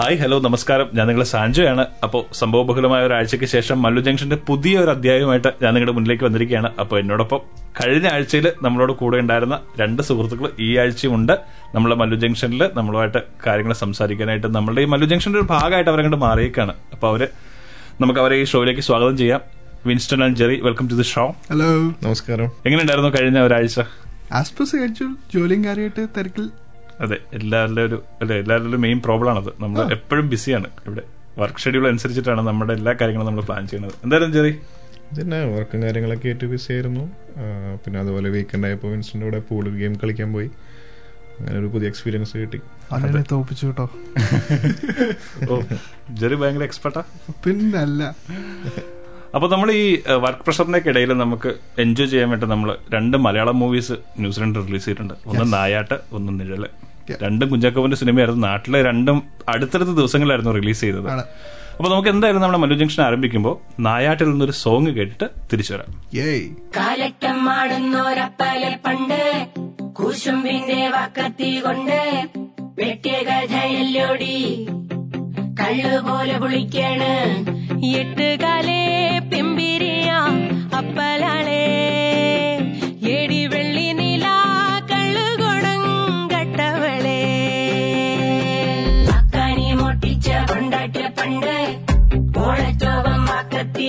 Hi hello നമസ്കാരം. ഞാൻ നിങ്ങളെ സാൻജോയാണ് അപ്പോൾ സംഭവബഹുലമായ ഒരാഴ്ചയ്ക്ക് ശേഷം മല്ലു ജംഗ്ഷന്റെ പുതിയ ഒരു അധ്യായമായിട്ട് ഞാൻ നിങ്ങളുടെ മുന്നിലേക്ക് വന്നിരിക്കുകയാണ്. അപ്പോൾ എന്നോടൊപ്പം കഴിഞ്ഞ ആഴ്ചയിൽ നമ്മളോട് കൂടെ ഉണ്ടായിരുന്ന രണ്ട് സുഹൃത്തുക്കൾ ഈ ആഴ്ചയും ഉണ്ട്. നമ്മളെ മല്ലു ജംഗ്ഷനിൽ നമ്മളുമായിട്ട് കാര്യങ്ങൾ സംസാരിക്കാനായിട്ട് നമ്മളുടെ ഈ മല്ലു ജംഗ്ഷന്റെ ഒരു ഭാഗമായിട്ട് അവരങ്ങോട്ട് മാറിയേക്കാണ്. അപ്പോൾ അവർ നമുക്ക് അവരെ ഈ ഷോയിലേക്ക് സ്വാഗതം ചെയ്യാം. Winston and Jerry welcome to the show. Hello. നമസ്കാരം. എങ്ങനെയുണ്ടായിരുന്നു കഴിഞ്ഞ ഒരാഴ്ച? ജോലിയും കാര്യമായിട്ട് തിരക്കിൽ അതെ എല്ലാവരുടെ ഒരു അല്ലെ എല്ലാവരുടെ മെയിൻ പ്രോബ്ലം ആണത്. നമ്മൾ എപ്പോഴും ബിസിയാണ് ഇവിടെ വർക്ക് ഷെഡ്യൂൾ അനുസരിച്ചിട്ടാണ് നമ്മുടെ എല്ലാ കാര്യങ്ങളും നമ്മൾ പ്ലാൻ ചെയ്യുന്നത്. എന്തായാലും ജെറി? പിന്നെ വർക്കും കാര്യങ്ങളൊക്കെ ഏറ്റവും ബിസി ആയിരുന്നു. പിന്നെ അതുപോലെ വീക്കെൻഡ് ആയപ്പോൾ വിൻസിന്റെ കൂടെ പൂൾ ഗെയിം കളിക്കാൻ പോയി. അങ്ങനെ ഒരു പുതിയ എക്സ്പീരിയൻസ് കിട്ടി. തോപ്പിച്ചു കേട്ടോ. ഓ ജെറി ഭയങ്കര എക്സ്പെർട്ടാ പിന്നല്ല. അപ്പൊ നമ്മൾ ഈ വർക്ക് പ്രഷറിനൊക്കെ ഇടയിൽ നമുക്ക് എൻജോയ് ചെയ്യാൻ വേണ്ടി നമ്മൾ രണ്ട് മലയാളം മൂവീസ് ന്യൂസിലൻഡ് റിലീസ് ചെയ്തിട്ടുണ്ട്. ഒന്ന് നായാട്ട് ഒന്ന് നിഴൽ. രണ്ടും കുഞ്ചാക്കോവിന്റെ സിനിമയായിരുന്നു. നാട്ടിലെ രണ്ടും അടുത്തടുത്ത ദിവസങ്ങളിലായിരുന്നു റിലീസ് ചെയ്തത്. അപ്പൊ നമുക്ക് എന്തായാലും നമ്മുടെ മല്ലു ജംഗ്ഷൻ ആരംഭിക്കുമ്പോൾ നായാട്ടിൽ നിന്നൊരു സോങ് കേട്ടിട്ട് തിരിച്ചു വരാം. ഏയ് കാലറ്റം മാടുന്നോരപ്പലെ പണ്ട് കൂശുമ്പിന്റെ വക്കത്തി കൊണ്ട് വെട്ടിയ കഥയല്ലോടി കള്ളുപോലെ എട്ടുകാലേ പിമ്പിരിയ അപ്പലാളെ. കൊണ്ടാട്ട പണ്ട് ഓളച്ചോപം വക്കത്തി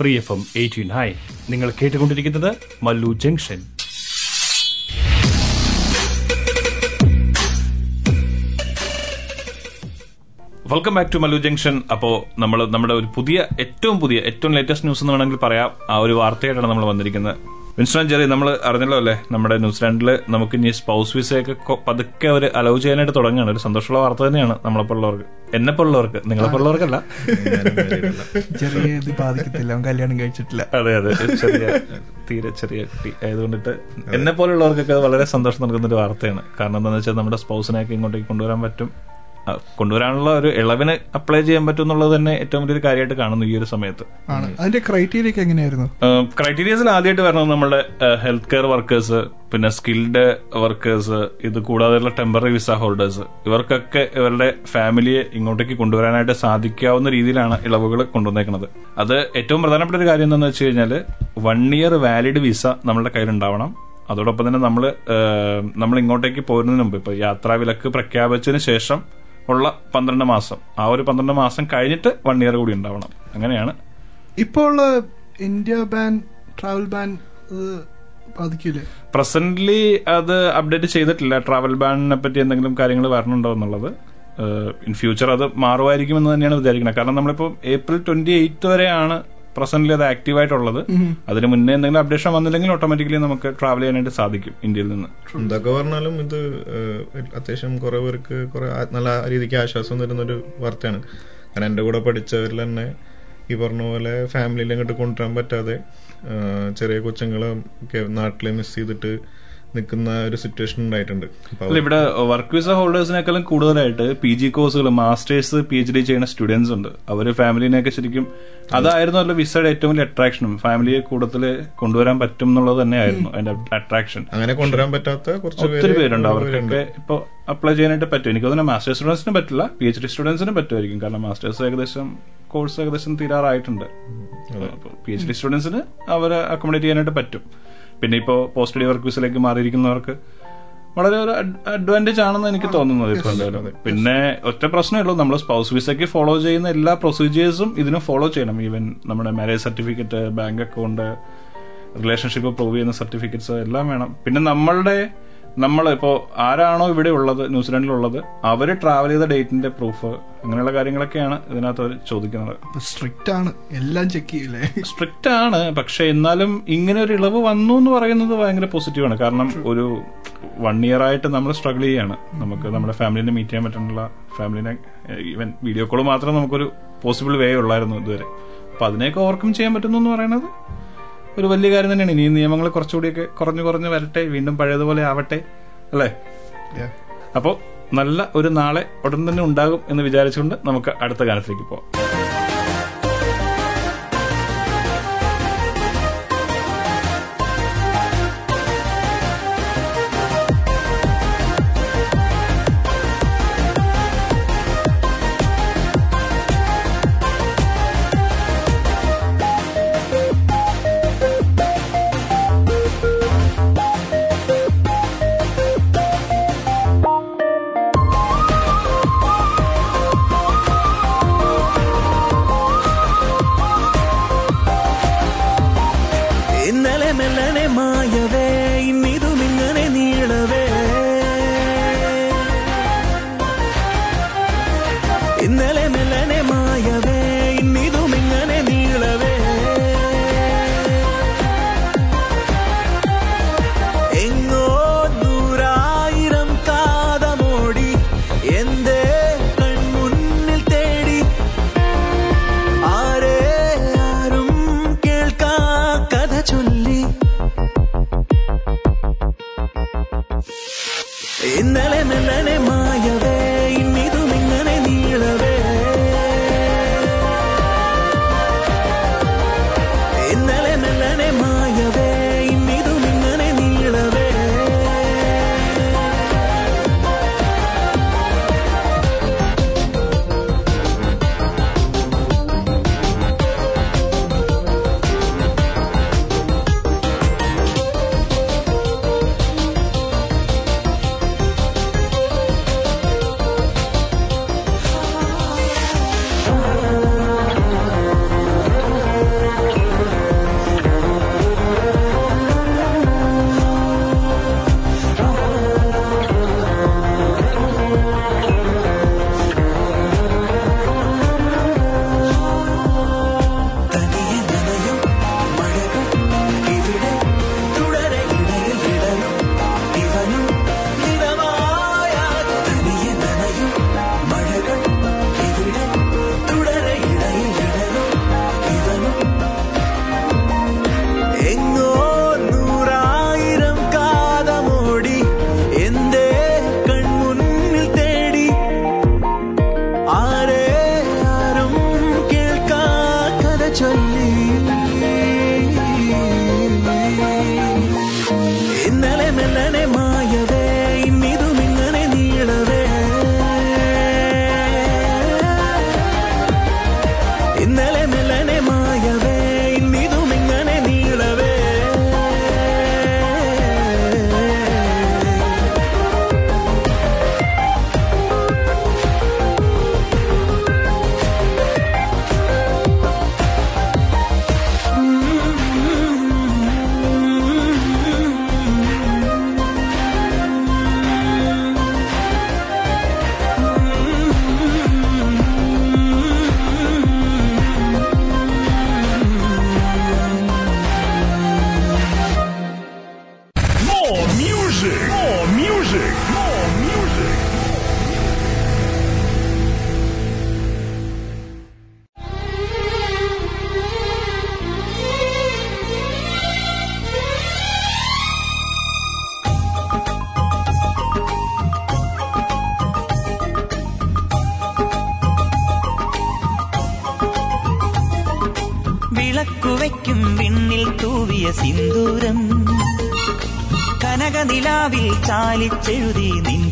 free F M eighteen. Hi നിങ്ങൾ കേട്ടുകൊണ്ടിരിക്കുന്നത് Mallu Junction. Welcome back to Mallu Junction. അപ്പോ നമ്മൾ നമ്മുടെ ഒരു പുതിയ ഏറ്റവും പുതിയ ഏറ്റവും ലേറ്റസ്റ്റ് ന്യൂസ് എന്ന് വേണമെങ്കിൽ പറയാം. ആ ഒരു വാർത്തയായിട്ടാണ് നമ്മൾ വന്നിരിക്കുന്നത്. വിൻസ്റ്റൺ ജെറി നമ്മൾ അറിഞ്ഞല്ലോ അല്ലേ? നമ്മുടെ ന്യൂസിലാൻഡിൽ നമുക്ക് ഇനി സ്പൗസ് വിസയൊക്കെ പതുക്കെ അവർ അലൗ ചെയ്യാനായിട്ട് തുടങ്ങുകയാണ്. ഒരു സന്തോഷമുള്ള വാർത്ത തന്നെയാണ് നമ്മളെപ്പോലുള്ളവർക്ക്. നിങ്ങളെ നിങ്ങളെപ്പോലുള്ളവർക്കല്ല. ചെറിയ ഇത് ബാധിക്കത്തില്ല. കല്യാണം കഴിച്ചിട്ടില്ല. അതെ അതെ. ചെറിയ തീരെ ചെറിയ കുട്ടി ആയതുകൊണ്ടിട്ട് എന്നെ പോലുള്ളവർക്കൊക്കെ വളരെ സന്തോഷം നൽകുന്ന ഒരു വാർത്തയാണ്. കാരണം എന്താണെന്ന് വെച്ചാൽ നമ്മുടെ സ്പൗസിനെയൊക്കെ ഇങ്ങോട്ടേക്ക് കൊണ്ടുവരാൻ പറ്റും. കൊണ്ടുവരാനുള്ള ഒരു ഇളവിന് അപ്ലൈ ചെയ്യാൻ പറ്റും എന്നുള്ളത് തന്നെ ഏറ്റവും വലിയൊരു കാര്യമായിട്ട് കാണുന്നു ഈ ഒരു സമയത്ത്. ആണ്. അതിന്റെ ക്രൈറ്റീരിയ എങ്ങനെയായിരുന്നു? ക്രൈറ്റീരിയസിൽ ആദ്യമായിട്ട് വരണത് നമ്മുടെ ഹെൽത്ത് കെയർ വർക്കേഴ്സ് പിന്നെ സ്കിൽഡ് വർക്കേഴ്സ് ഇത് കൂടാതെയുള്ള ടെമ്പററി വിസ ഹോൾഡേഴ്സ് ഇവർക്കൊക്കെ ഇവരുടെ ഫാമിലിയെ ഇങ്ങോട്ടേക്ക് കൊണ്ടുവരാനായിട്ട് സാധിക്കാവുന്ന രീതിയിലാണ് ഇളവുകൾ കൊണ്ടുവന്നേക്കുന്നത്. അത് ഏറ്റവും പ്രധാനപ്പെട്ട ഒരു കാര്യം എന്താണെന്ന് വെച്ച് കഴിഞ്ഞാൽ വൺ ഇയർ വാലിഡ് വിസ നമ്മുടെ കയ്യിലുണ്ടാവണം. അതോടൊപ്പം തന്നെ നമ്മൾ നമ്മൾ ഇങ്ങോട്ടേക്ക് പോരുന്നതിന് മുമ്പ് ഇപ്പൊ യാത്രാ വിലക്ക് പ്രഖ്യാപിച്ചതിന് ശേഷം ഉള്ള പന്ത്രണ്ട് മാസം. ആ ഒരു പന്ത്രണ്ട് മാസം കഴിഞ്ഞിട്ട് വൺ ഇയർ കൂടി ഉണ്ടാവണം. അങ്ങനെയാണ്. ഇപ്പോൾ ഇന്ത്യ ബാൻ ട്രാവൽ ബാൻ ബാധിക്കില്ലേ പ്രസന്റ്ലി അത് അപ്ഡേറ്റ് ചെയ്തിട്ടില്ല. ട്രാവൽ ബാനിനെ പറ്റി എന്തെങ്കിലും കാര്യങ്ങൾ വരണുണ്ടോ എന്നുള്ളത്. ഇൻ ഫ്യൂച്ചർ അത് മാറുമായിരിക്കും എന്ന് തന്നെയാണ് വിചാരിക്കുന്നത്. കാരണം നമ്മളിപ്പോൾ ഏപ്രിൽ ട്വന്റി എയ്ത്ത് വരെയാണ് പ്രസന്റ്ലി അത് ആക്റ്റീവ് ആയിട്ടുള്ളത് അതിന് മുന്നേ എന്തെങ്കിലും അപ്ഡേഷൻ വന്നില്ലെങ്കിൽ ഓട്ടോമാറ്റിക്കലി നമുക്ക് ട്രാവൽ ചെയ്യാനായിട്ട് സാധിക്കും ഇന്ത്യയിൽ നിന്ന്. എന്തൊക്കെ പറഞ്ഞാലും ഇത് അത്യാവശ്യം കുറെ പേർക്ക് കുറെ നല്ല രീതിക്ക് ആശ്വാസം തരുന്ന ഒരു വാർത്തയാണ്. കാരണം എന്റെ കൂടെ പഠിച്ചവരിൽ തന്നെ ഈ പറഞ്ഞ പോലെ ഫാമിലിയിൽ അങ്ങോട്ട് കൊണ്ടുവരാൻ പറ്റാതെ ചെറിയ കൊച്ചുങ്ങളെ നാട്ടിൽ മിസ് ചെയ്തിട്ട് നിൽക്കുന്ന ഒരു സിറ്റുവേഷൻ ഉണ്ടായിട്ടുണ്ട്. അല്ല ഇവിടെ വർക്ക് വിസ ഹോൾഡേഴ്സിനേക്കാളും കൂടുതലായിട്ട് പി ജി കോഴ്സുകൾ മാസ്റ്റേഴ്സ് പി എച്ച് ഡി ചെയ്യുന്ന സ്റ്റുഡൻസ് ഉണ്ട്. അവർ ഫാമിലിനെയൊക്കെ ശരിക്കും അതായിരുന്നു അല്ല വിസയുടെ ഏറ്റവും വലിയ അട്രാക്ഷനും ഫാമിലിയെ കൂടുതൽ കൊണ്ടുവരാൻ പറ്റും എന്നുള്ളത് തന്നെയായിരുന്നു അതിന്റെ അട്രാക്ഷൻ അങ്ങനെ കൊണ്ടുവരാൻ പറ്റാത്ത കുറച്ച് ഒത്തിരി പേരുണ്ട്. അവർക്കൊക്കെ ഇപ്പൊ അപ്ലൈ ചെയ്യാനായിട്ട് പറ്റും. എനിക്ക് തോന്നുന്നു മാസ്റ്റേഴ്സ് സ്റ്റുഡൻസിന് പറ്റില്ല പി എച്ച് ഡി സ്റ്റുഡൻസിന് പറ്റുമായിരിക്കും. കാരണം മാസ്റ്റേഴ്സ് ഏകദേശം കോഴ്സ് ഏകദേശം തീരാറായിട്ടുണ്ട്. പി എച്ച് ഡി സ്റ്റുഡൻസിന് അവരെ അക്കോമഡേറ്റ് ചെയ്യാനായിട്ട് പറ്റും. പിന്നെ ഇപ്പോ പോസ്റ്റ് ഡി വർക്ക് മാറിയിരിക്കുന്നവർക്ക് വളരെ ഒരു അഡ്വാന്റേജ് ആണെന്ന് എനിക്ക് തോന്നുന്നത് ഇപ്പൊ എന്തായാലും. പിന്നെ ഒറ്റ പ്രശ്നമേ ഉള്ളൂ നമ്മൾ സ്പൗസ് വിസയ്ക്ക് ഫോളോ ചെയ്യുന്ന എല്ലാ പ്രൊസീജിയേഴ്സും ഇതിനും ഫോളോ ചെയ്യണം. ഈവൻ നമ്മുടെ marriage certificate bank account relationship prove ചെയ്യുന്ന സർട്ടിഫിക്കറ്റ്സ് എല്ലാം വേണം. പിന്നെ നമ്മളുടെ നമ്മൾ ഇപ്പോ ആരാണോ ഇവിടെ ഉള്ളത് ന്യൂസിലാൻഡിലുള്ളത് അവർ ട്രാവൽ ചെയ്ത ഡേറ്റിന്റെ പ്രൂഫ് അങ്ങനെയുള്ള കാര്യങ്ങളൊക്കെയാണ് ഇതിനകത്ത് അവർ ചോദിക്കുന്നത്. സ്ട്രിക്റ്റ് ആണ്. എല്ലാം ചെക്ക് ചെയ്യില്ലേ സ്ട്രിക്റ്റ് ആണ്. പക്ഷെ എന്നാലും ഇങ്ങനെ ഒരു ഇളവ് വന്നു എന്ന് പറയുന്നത് ഭയങ്കര പോസിറ്റീവാണ് കാരണം ഒരു വൺ ഇയർ ആയിട്ട് നമ്മൾ സ്ട്രഗിൾ ചെയ്യാണ്. നമുക്ക് നമ്മുടെ ഫാമിലിനെ മീറ്റ് ചെയ്യാൻ പറ്റുന്നില്ല ഫാമിലിനെ ഈവൻ വീഡിയോ കോൾ മാത്രം നമുക്കൊരു പോസിബിൾ വേ ഉള്ളായിരുന്നു ഇതുവരെ. അപ്പൊ അതിനെയൊക്കെ ഓവർകം ചെയ്യാൻ പറ്റുന്നു എന്ന് പറയുന്നത് ഒരു വലിയ കാര്യം തന്നെയാണ്. ഇനി നിയമങ്ങൾ കുറച്ചുകൂടിയൊക്കെ കുറഞ്ഞു കുറഞ്ഞു വരട്ടെ വീണ്ടും പഴയതുപോലെ ആവട്ടെ അല്ലേ? അപ്പോ അപ്പോൾ നല്ല ഒരു നാളെ ഉടൻ തന്നെ ഉണ്ടാകും എന്ന് വിചാരിച്ചുകൊണ്ട് നമുക്ക് അടുത്ത ഗാനത്തിലേക്ക് പോവാം.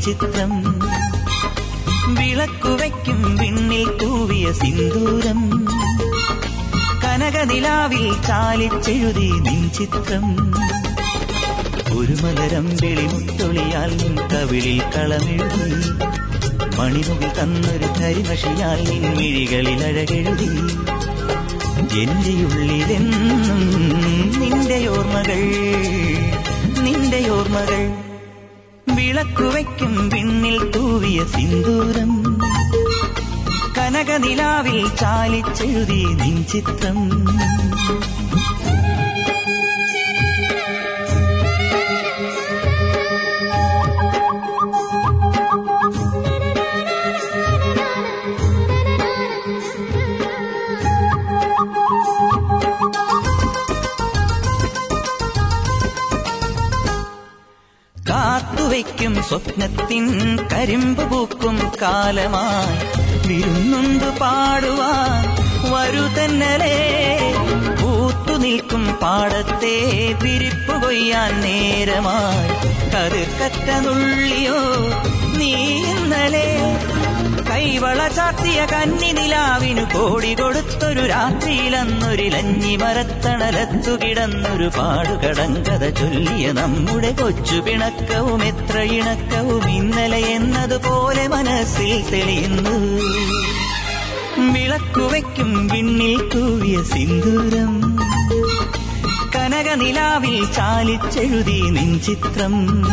ചിത്രം. വിളക്കുവയ്ക്കും വിണ്ണിൽ കൂവിയ സിന്ദൂരം. കനകനിലാവിൽ ചാലിച്ചെഴുതി നിൻ ചിത്രം ഒരു മലരം വെളിമുത്തൊളിയാൽ നിൻ കവിളിൽ കളമെഴുതി. മണിമുകിൽ തന്നൊരു കരിമഷിയാൽ നിൻ മിഴികളിൽ അഴകെഴുതി. എന്റെ ഉള്ളിലെന്നും നിന്റെ ഓർമ്മകൾ നിന്റെ ഓർമ്മകൾ. വിളക്കുവയ്ക്കും പിന്നിൽ തൂവിയ സിന്ദൂരം. കനകനിലാവിൽ ചാലിച്ചെഴുതി നിൻ ചിത്രം. കാത്തുവയ്ക്കും സ്വപ്നത്തിൻ കരിമ്പ് പൂക്കും കാലമായി. വിരുന്നുണ്ട് പാടുവാൻ വരൂ പൂത്തു നിൽക്കും പാടത്തെ വിരിപ്പ് കൊയ്യാൻ നേരമായി. കതിർക്കറ്റ നുള്ളിയോ നീ ഇന്നലെ കൈവള ചാത്തിയ കന്നി നിലാവിനു കോടി കൊടുത്തൊരു രാത്രിയിലന്നൊരിലഞ്ഞി മരത്തണലത്തു കിടന്നൊരു പാടുകടങ്കഥ ചൊല്ലിയ നമ്മുടെ കൊച്ചു പിണക്കവും എത്ര ഇണക്കവും ഇന്നലെ എന്നതുപോലെ മനസ്സിൽ തെളിയുന്നു. വിളക്കുവയ്ക്കും വിണ്ണിൽ തൂവിയ സിന്ദൂരം. കനകനിലാവിൽ ചാലിച്ചെഴുതി നിൻ ചിത്രം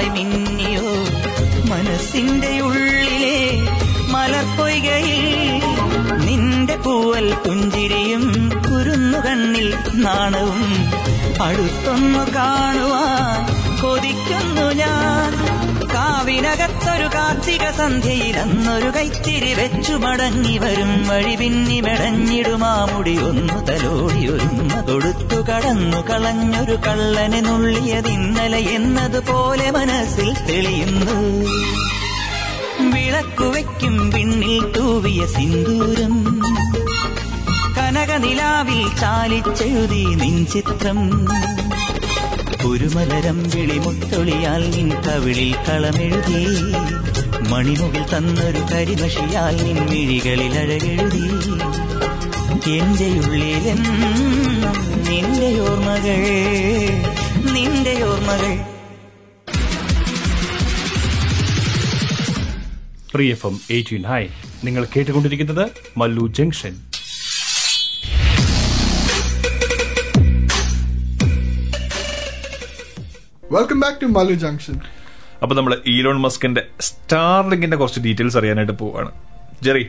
വെളുത്തവാവായി മിന്നിയോ? മനസ്സിന്റെ ഉള്ളിലെ മലർപ്പൊയ്കയിൽ നിന്റെ പൂവൽ പുഞ്ചിരിയും കുരുന്നു കണ്ണിൽ നാണവും അടുത്തൊന്നു കാണുവാൻ കൊതിക്കുന്നു ഞാൻ. കാവിനകത്തൊരു കാർത്തിക സന്ധ്യയിൽ അന്നൊരു കൈത്തിരി വെച്ചു മടങ്ങി വരും വഴി പിന്നി മെടഞ്ഞിടുമാമുടി ഒന്നു തലോടി ഒരുമ കൊടുത്തു കടന്നു കളഞ്ഞൊരു കള്ളനെ നുള്ളിയത് ഇന്നലെ എന്നതുപോലെ മനസ്സിൽ തെളിയുന്നു. വിളക്കുവയ്ക്കും പിന്നിൽ തൂവിയ സിന്ദൂരം. കനകനിലാവിൽ ചാലിച്ചെഴുതി നിൻ ചിത്രം. ഒരു മലരം വിളിമുത്തൊളിയാൽ നിൻ കവിളിൽ കളമെഴുതി. മണിമുകിൽ തന്നൊരു കരിമഷിയാൽ നിൻ മിഴികളിൽ അഴകെഴുതി. എന്റെ ഉള്ളിലെന്നും നിന്റെ ഓർമ്മകൾ നിന്റെ ഓർമ്മകൾ. Free F M eighteen hi നിങ്ങൾ കേട്ടുകൊണ്ടിരിക്കുന്നത് Mallu Junction. Welcome back to Mallu Junction അപ്പൊ നമ്മൾ ഈലോൺ മസ്കിന്റെ സ്റ്റാർലിങ്കിന്റെ കുറച്ച് ഡീറ്റെയിൽസ് അറിയാനായിട്ട് പോവാണ്. ജെറി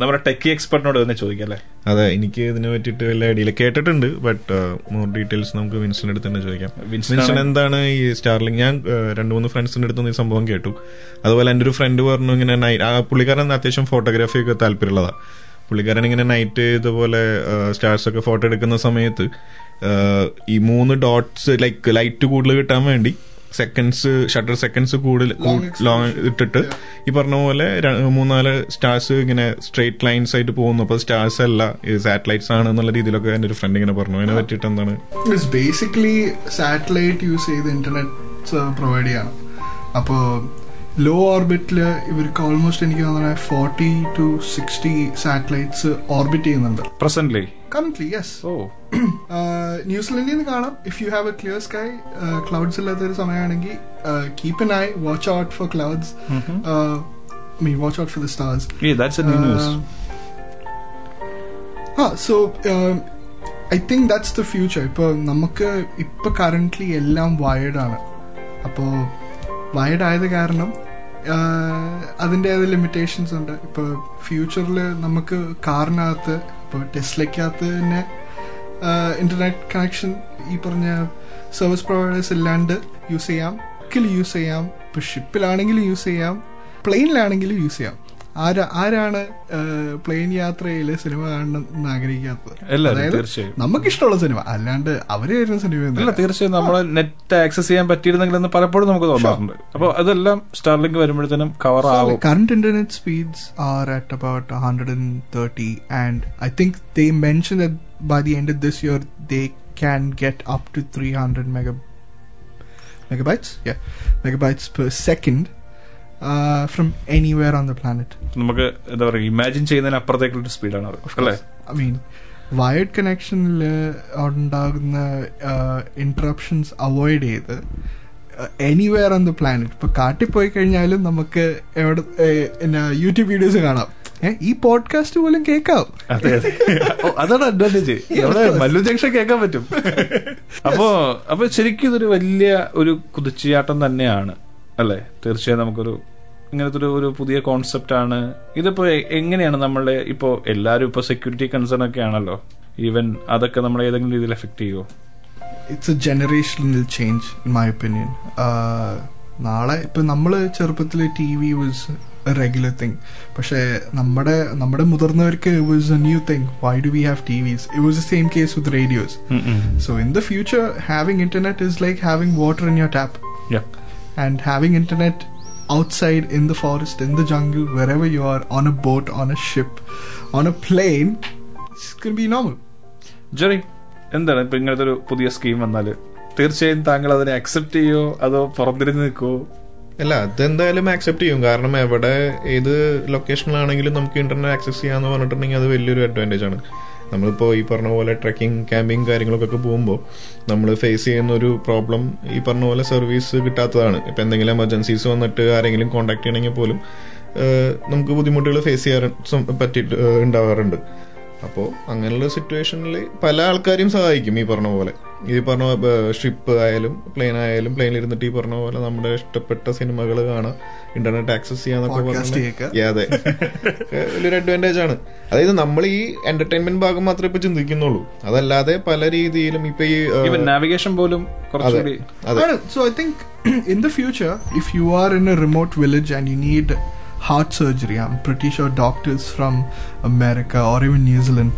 നമ്മുടെ ടെക്കി എക്സ്പെർട്ടിനോട് തന്നെ ചോദിക്കാം അല്ലേ? അതെ എനിക്ക് ഇതിനെ പറ്റിയിട്ട് വലിയ ഐഡിയ കേട്ടിട്ടുണ്ട് ബട്ട് മോർ ഡീറ്റെയിൽസ് നമുക്ക് വിൻസിന്റെ അടുത്ത് തന്നെ ചോദിക്കാം. വിൻസൻ വിൻസൻ എന്താണ് ഈ സ്റ്റാർലിംഗ് ഞാൻ uh, രണ്ട് മൂന്ന് ഫ്രണ്ട്സിന്റെ അടുത്ത് ഈ സംഭവം കേട്ടു. അതുപോലെ എന്റെ ഒരു ഫ്രണ്ട് പറഞ്ഞു ഇങ്ങനെ നൈറ്റ് ആ പുള്ളിക്കാരൻ അത്യാവശ്യം ഫോട്ടോഗ്രാഫി ഒക്കെ താല്പര്യമുള്ളതാണ് പുള്ളിക്കാരൻ ഇങ്ങനെ നൈറ്റ് ഇതുപോലെ സ്റ്റാർസ് ഒക്കെ ഫോട്ടോ എടുക്കുന്ന സമയത്ത് uh, ഈ മൂന്ന് ഡോട്ട്സ് ലൈക്ക് ലൈറ്റ് കൂടുതൽ കിട്ടാൻ വേണ്ടി സെക്കൻഡ്സ് ഷട്ടർ സെക്കൻഡ്സ് കൂടുതൽ ലോങ് ഇട്ടിട്ട് ഈ പറഞ്ഞ പോലെ മൂന്നാൽ സ്റ്റാർസ് ഇങ്ങനെ സ്ട്രേറ്റ് ലൈൻസ് ആയിട്ട് പോകുന്നു. അപ്പൊ സ്റ്റാർസ് അല്ല സാറ്റലൈറ്റ്സ് ആണ് എന്നുള്ള രീതിയിലൊക്കെ എന്റെ ഒരു ഫ്രണ്ട് ഇങ്ങനെ പറഞ്ഞു. അതിനെ പറ്റിയിട്ട് എന്താണ്? ബേസിക്കലി സാറ്റലൈറ്റ് യൂസ് ചെയ്ത് ഇന്റർനെറ്റ് പ്രൊവൈഡ് ചെയ്യണം. അപ്പോൾ ലോ ഓർബിറ്റിൽ ഇവർക്ക് ഓൾമോസ്റ്റ് എനിക്ക് തോന്നുന്നത് forty two sixty satellites orbit ചെയ്യുന്നുണ്ട്. പ്രസന്റ്ലി കറന്റ് യെസ് ഓ ന്യൂസിലൻഡിൽ നിന്ന് കാണാം. If you have a clear sky clouds ഇല്ലാത്ത ഒരു സമയമാണെങ്കിൽ keep an eye watch out for clouds mean watch out for the stars ah so I think that's the future ഇപ്പോൾ നമുക്ക് ഇപ്പോൾ currently എല്ലാം വയർഡാണ് അപ്പോൾ വയർഡ് ആയത് കാരണം അതിന്റെ ലിമിറ്റേഷൻസ് ഉണ്ട്. ഇപ്പോൾ ഫ്യൂച്ചറിൽ നമുക്ക് കാറിനകത്ത് ഇപ്പോൾ ടെസ്ലയ്ക്കകത്ത് തന്നെ ഇന്റർനെറ്റ് കണക്ഷൻ ഈ പറഞ്ഞ സർവീസ് പ്രൊവൈഡേഴ്സ് ഇല്ലാണ്ട് യൂസ് ചെയ്യാം. യൂസ് ചെയ്യാം. ഇപ്പോൾ ഷിപ്പിലാണെങ്കിലും യൂസ് ചെയ്യാം. പ്ലെയിനിലാണെങ്കിലും യൂസ് ചെയ്യാം. ആരാ ആരാണ് പ്ലെയിൻ യാത്രയിൽ സിനിമ കാണണം ആഗ്രഹിക്കാത്തത്? എല്ലാവരും തീർച്ചയായും. നമുക്കിഷ്ടമുള്ള സിനിമ. അല്ലാണ്ട് അവർ വരുന്ന സിനിമ തീർച്ചയായും നമ്മൾ നെറ്റ് ആക്സസ് ചെയ്യാൻ പറ്റിയിരുന്നെങ്കിൽ എന്ന് പലപ്പോഴും നമുക്ക് തോന്നാറുണ്ട്. അപ്പൊ അതെല്ലാം സ്റ്റാർലിങ്ക് വരുമ്പോഴത്തേനും കവർ ആവും. current internet speeds are at about 130 and i think they mentioned that mention by the end this year they can get up to 300 mega megabytes? Yeah. Megabytes per second. Uh, anywhere on the planet planet. നമുക്ക് എന്താ പറയുക imagine ചെയ്യുന്നതിന് അപ്പുറത്തേക്കുള്ള സ്പീഡാണ് അല്ലേ? I mean wired കണക്ഷനിൽ ഉണ്ടാകുന്ന interruptions avoid ചെയ്ത് anywhere on the planet ഇപ്പൊ കാട്ടിൽ പോയി കഴിഞ്ഞാലും നമുക്ക് എവിടെ എന്നാ യൂട്യൂബ് വീഡിയോസ് കാണാം. ഈ പോഡ്കാസ്റ്റ് പോലും കേൾക്കാം. അതാണ് അഡ്വാന്റേജ് എവിടെ മല്ലു ജംഗ്ഷൻ കേൾക്കാൻ പറ്റും? അപ്പോ അപ്പൊ ശരിക്കും ഇതൊരു വലിയ ഒരു കുതിച്ചുചാട്ടം തന്നെയാണ്. അല്ലെ? തീർച്ചയായും നമുക്കൊരു ഇങ്ങനത്തെ ഒരു ഒരു പുതിയ കോൺസെപ്റ്റ് ആണ്. ഇതിപ്പോ എങ്ങനെയാണ് നമ്മളുടെ ഇപ്പോ എല്ലാരും ഇപ്പൊ സെക്യൂരിറ്റി കൺസേൺ ഒക്കെ ആണല്ലോ. ഈവൻ അതൊക്കെ നമ്മളെ ഏതെങ്കിലും രീതിയിൽ എഫക്ട് ചെയ്യുമോ it's a generational change in my opinion നാളെ ഇപ്പൊ നമ്മൾ ചെറുപ്പത്തിൽ T V was regular thing പക്ഷേ നമ്മുടെ നമ്മുടെ മുതിർന്നവർക്ക് was a new thing why do we have T Vs it was the same case with radios so in the future having internet is like having water in your tap and having internet outside in the forest, in the jungle, wherever you are, on a boat, on a ship, on a plane, it's going to be normal. Jerry എന്താണ് ഇപ്പൊ ഇങ്ങനത്തെ ഒരു പുതിയ scheme വന്നാൽ തീർച്ചയായും താങ്കൾ അതിനെ accept ചെയ്യോ? അതോ പുറത്തിരുന്ന് നിൽക്കുമോ അല്ല അതെന്തായാലും ആക്സെപ്റ്റ് ചെയ്യും. കാരണം എവിടെ ഏത് ലൊക്കേഷനിലാണെങ്കിലും നമുക്ക് ഇന്റർനെറ്റ് ആക്സസ് ചെയ്യാന്ന് പറഞ്ഞിട്ടുണ്ടെങ്കിൽ അത് വലിയൊരു അഡ്വാന്റേജ് ആണ്. നമ്മളിപ്പോൾ ഈ പറഞ്ഞ പോലെ ട്രക്കിംഗ് ക്യാമ്പിംഗ് കാര്യങ്ങളൊക്കെ പോകുമ്പോൾ നമ്മൾ ഫേസ് ചെയ്യുന്ന ഒരു പ്രോബ്ലം ഈ പറഞ്ഞ പോലെ സർവീസ് കിട്ടാത്തതാണ്. ഇപ്പം എന്തെങ്കിലും എമർജൻസീസ് വന്നിട്ട് ആരെങ്കിലും കോൺടാക്ട് ചെയ്യണമെങ്കിൽ പോലും നമുക്ക് ബുദ്ധിമുട്ടുകൾ ഫേസ് ചെയ്യാൻ പറ്റിയിട്ട് ഉണ്ടാവാറുണ്ട്. അപ്പോൾ അങ്ങനെയുള്ള സിറ്റുവേഷനിൽ പല ആൾക്കാരെയും സഹായിക്കും ഈ പറഞ്ഞ പോലെ. ഈ പറഞ്ഞ ഷിപ്പ് ആയാലും പ്ലെയിൻ ആയാലും പ്ലെയിനിൽ ഇരുന്നിട്ട് ഈ പറഞ്ഞ പോലെ നമ്മുടെ ഇഷ്ടപ്പെട്ട സിനിമകൾ കാണാം. ഇന്റർനെറ്റ് ആക്സസ് ചെയ്യാന്നൊക്കെ. അതെ. വലിയൊരു അഡ്വാന്റേജ് ആണ്. അതായത് നമ്മൾ ഈ എന്റർടൈൻമെന്റ് ഭാഗം മാത്രമേ ഇപ്പൊ ചിന്തിക്കുന്നുള്ളൂ. അതല്ലാതെ പല രീതിയിലും ഇപ്പൊ ഈ നാവിഗേഷൻ പോലും so I think in the future if you are in a remote village and you need heart surgery and you need heart surgery, I'm pretty sure doctors from America or even New Zealand,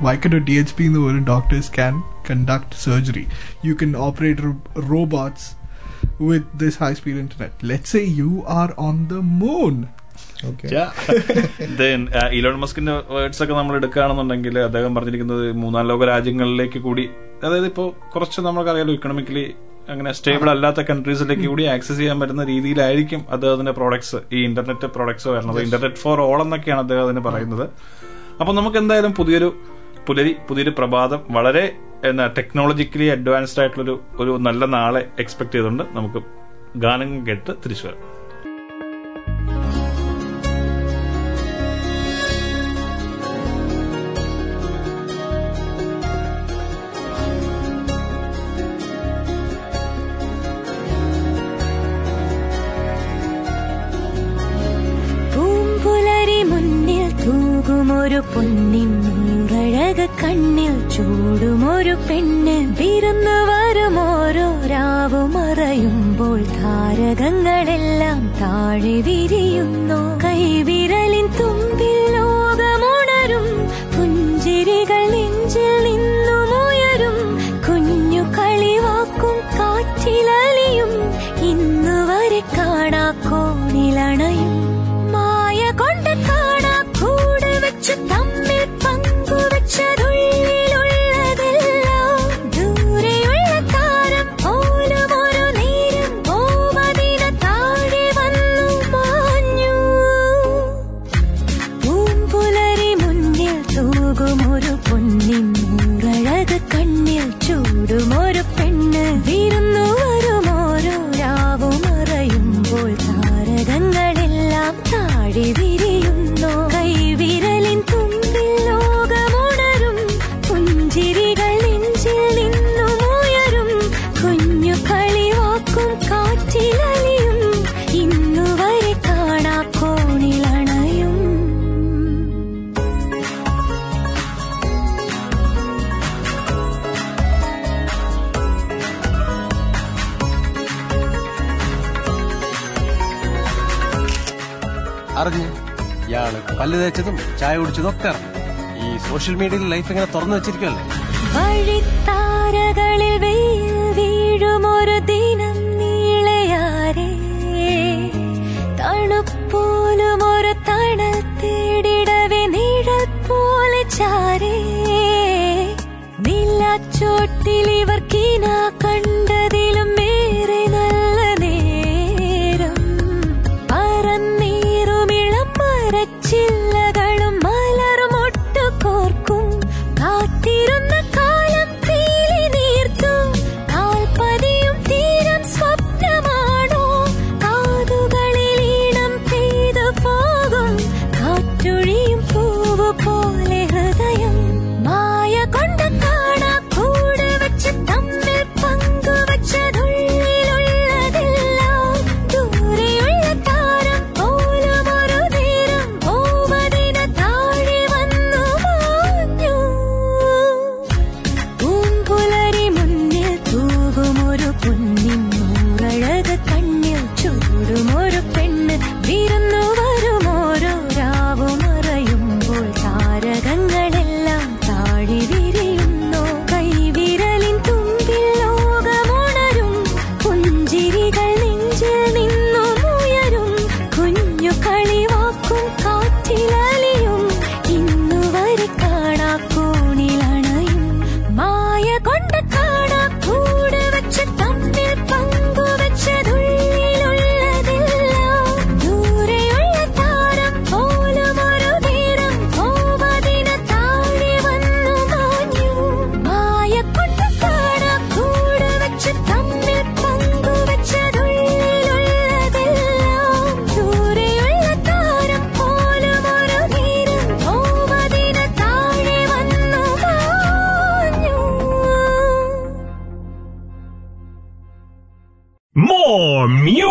why could a DHP in the world doctors can? Conduct surgery? You can operate ro- robots with this high speed internet. Let's say you are on the moon. Then Then, Elon മസ്കിന്റെ words ഒക്കെ നമ്മൾ എടുക്കുകയാണെന്നുണ്ടെങ്കിൽ അദ്ദേഹം പറഞ്ഞിരിക്കുന്നത് മൂന്നാം ലോക രാജ്യങ്ങളിലേക്ക് കൂടി അതായത് ഇപ്പോൾ കുറച്ച് നമ്മൾക്കറിയാലോ ഇക്കണോമിക്കലി അങ്ങനെ സ്റ്റേബിൾ അല്ലാത്ത കൺട്രീസിലേക്ക് കൂടി ആക്സസ് ചെയ്യാൻ പറ്റുന്ന രീതിയിലായിരിക്കും അദ്ദേഹത്തിന്റെ പ്രോഡക്ട്സ് ഈ ഇന്റർനെറ്റ് പ്രോഡക്ട്സ് വരുന്നത് ഇന്റർനെറ്റ് ഫോർ ഓൾ എന്നൊക്കെയാണ് അദ്ദേഹം അതിന് പറയുന്നത് അപ്പൊ നമുക്ക് എന്തായാലും പുതിയൊരു പുലരി പുതിയൊരു പ്രഭാതം വളരെ എന്നാ ടെക്നോളജിക്കലി അഡ്വാൻസ്ഡ് ആയിട്ടുള്ള ഒരു നല്ല നാളെ എക്സ്പെക്ട് ചെയ്തുകൊണ്ട് നമുക്ക് ഗാനം കേട്ട് തിരിച്ചു വരാം. ഒരു പൊന്നിൻ നൂറഴക കണ്ണിൽ ചൂടുമൊരു പെണ്ണ് വിരുന്നു വരുമോരോ രാവ് മറയുമ്പോൾ താരകങ്ങളെല്ലാം താഴെ വിരിയുന്നു. കൈവിരലിൻ തുമ്പിൽ ലോകമുണരും. പുഞ്ചിരികൾ നെഞ്ചിൽ നിന്നുമുയരും കുഞ്ഞു കളിവാക്കും കാറ്റിലലിയും. ഇന്നുവരെ കാണാ തേച്ചതും ചായ കുടിച്ചതും ഒക്കെ ഈ സോഷ്യൽ മീഡിയയിൽ ലൈഫ് ഇങ്ങനെ തുറന്നു വെച്ചിരിക്കുമല്ലേ വഴിത്താരകളിൽ വീഴുമൊരു ദിനം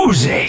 music.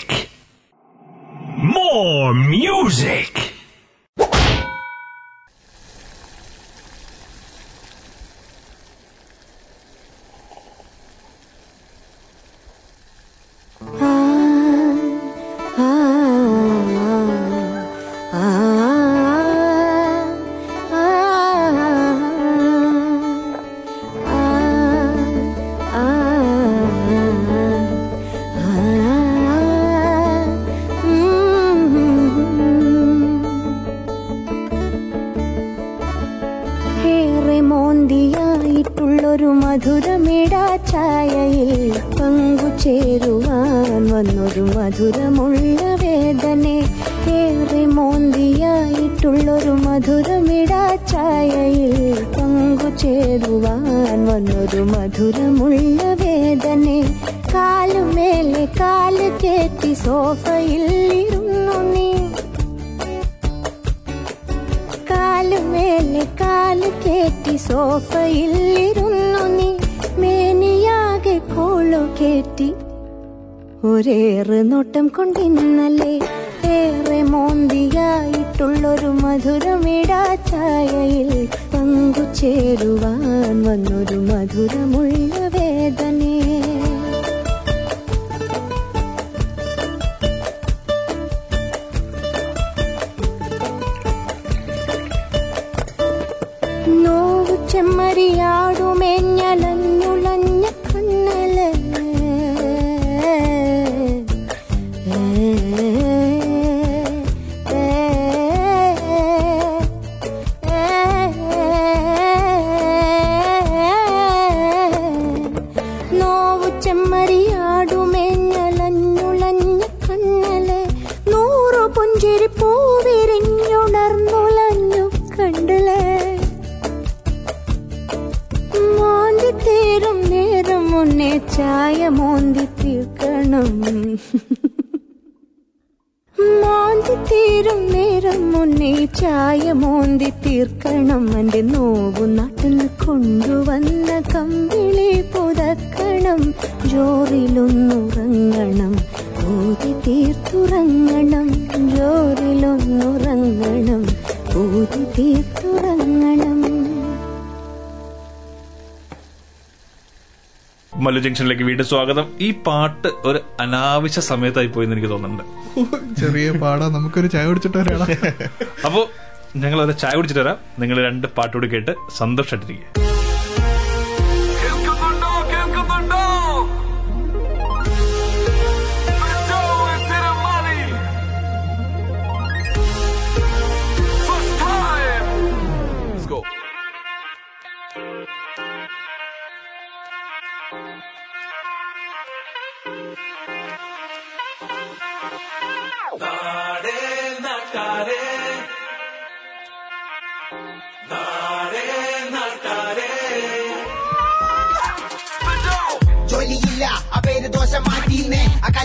നോവ് ചെമ്മരിയാടുമേഞ്ഞലൻ ജംഗ്ഷനിലേക്ക് വീണ്ടും സ്വാഗതം. ഈ പാട്ട് ഒരു അനാവശ്യ സമയത്തായി പോയെന്ന് എനിക്ക് തോന്നുന്നുണ്ട്. ചെറിയ പാടാ. നമുക്കൊരു ചായ കുടിച്ചിട്ട് വരാം അപ്പോ ഞങ്ങൾ ഒരു ചായ കുടിച്ചിട്ട് വരാം. നിങ്ങൾ രണ്ട് പാട്ടുകൂടി കേട്ട് സന്തോഷമായിട്ടിരിക്കുക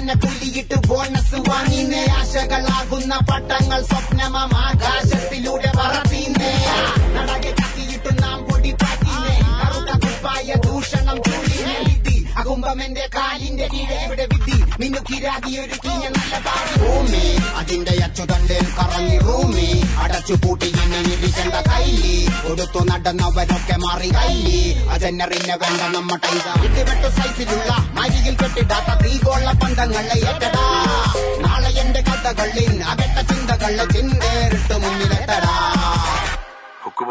മാറ്റിന്നേ തുള്ളിയിട്ട് ബോണസ് വാങ്ങിന്നേ. ആശകളാകുന്ന പട്ടങ്ങൾ സ്വപ്നമം ആകാശത്തിലൂടെ പറത്തിന്നേ നടകെ കത്തിയിട്ട് നാം പൊടി പാറ്റിന്നേ. കറുത്ത കുപ്പായ ദൂഷണം എന്റെ കാലിന്റെ കീഴെ ഇവിടെ വിധി. മിന്നുക്കിരാകി ഒരു കീഞ്ഞ നല്ല പാടി ഭൂമി അതിന്റെ അച്ചുതണ്ടൻ കറങ്ങി റൂമി. അടച്ചു പൂട്ടി എന്നെ നിരിക്കേണ്ട കൈലി കൊടുത്തു നടന്നവരൊക്കെ മാറി കൈലി അതെന്നറിഞ്ഞ വേണ്ട നമ്മട്ട ഇട്ടുവെട്ടു സൈസിലുള്ള മരിയിൽ കെട്ടിടാത്ത തീകോള പണ്ടങ്ങളെ ഏറ്റടാ. നാളെ എന്റെ കഥകളിൽ അകട്ട ചിന്തകളെ ചിന്തേറിട്ട് മുന്നിലെത്തടാ. ഹുക്ക്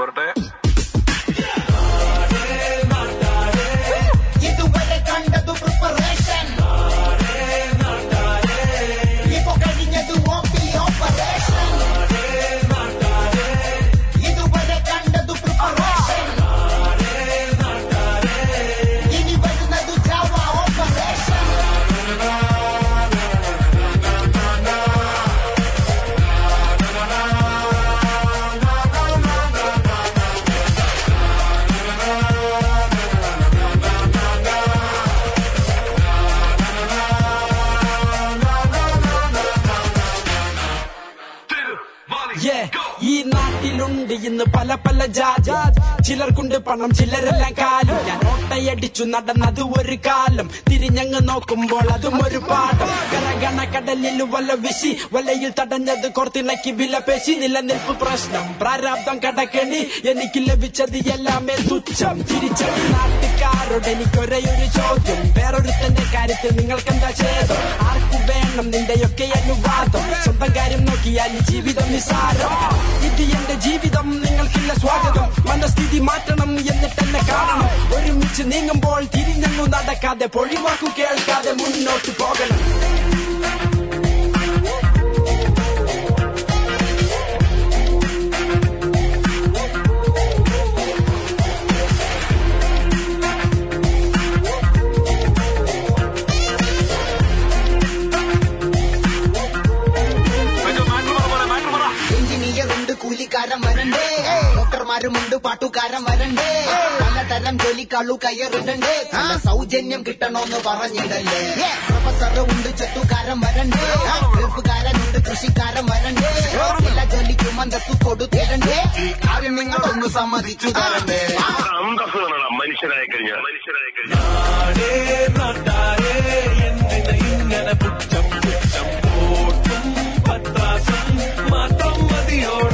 ഇന്ന് പല പല ജാതി. ചിലർക്കുണ്ട് പണം ചിലരെല്ലാം കാലം. ഞാൻ ഓട്ടയടിച്ചു നടന്നത് ഒരു കാലം. തിരിഞ്ഞങ്ങ് നോക്കുമ്പോൾ അതും ഒരു പാഠം. കരകണ കടലിൽ വല വിശി വലയിൽ തടഞ്ഞത് കോർത്തിണക്കി വില പേശി. നിലനിൽപ്പ് പ്രശ്നം പ്രാരാബ്ദം കടക്കണി. എനിക്ക് ലഭിച്ചത് എല്ലാമേ തുച്ഛം. തിരിച്ചടി നാട്ടുകാരോട് എനിക്കൊരേ ഒരു ചോദ്യം. വേറൊരുത്തന്റെ കാര്യത്തിൽ നിങ്ങൾക്ക് എന്താ ചെയ്തോ വേണം നിന്റെയൊക്കെ അനുവാദം സ്വന്തം കാര്യം നോക്കിയാൽ ജീവിതം നിസാരം ഇത് എന്റെ ജീവിതം നിങ്ങൾക്കില്ല സ്വാഗതം. മനസ്ഥിതി മാറ്റണം എന്നിട്ടെന്നെ കാണണം. ഒരുമിച്ച് നീങ്ങുമ്പോൾ തിരിഞ്ഞു നടക്കാതെ പൊഴിവാക്കു കേൾക്കാതെ മുന്നോട്ട് പോകണം. ഡോക്ടർമാരുമുണ്ട് പാട്ടുകാരൻ വരണ്ടേ? പലതരം ജോലിക്കാളു കയറിടണ്ടേ? സൗജന്യം കിട്ടണോന്ന് പറഞ്ഞിടല്ലേ പ്രൊഫസർ ഉണ്ട് ചെത്തുകാരൻ വരണ്ടേ? ഗൾഫുകാരനുണ്ട് കൃഷിക്കാരൻ വരണ്ടേ? എല്ലാ ജോലിക്കും അന്തസ്സു കൊടുത്തിരണ്ടേ ഈ കാര്യം നിങ്ങളൊന്ന് സമ്മതിച്ചു തരണ്ടേ മനുഷ്യനായി കഴിഞ്ഞാൽ. മനുഷ്യരായി കഴിഞ്ഞാൽ. നാട്ടാരേ എന്തിന് ഇങ്ങനെ പുച്ഛം പുച്ഛം പോട്ടും പത്രാസം മാത്രം മതിയോടോ.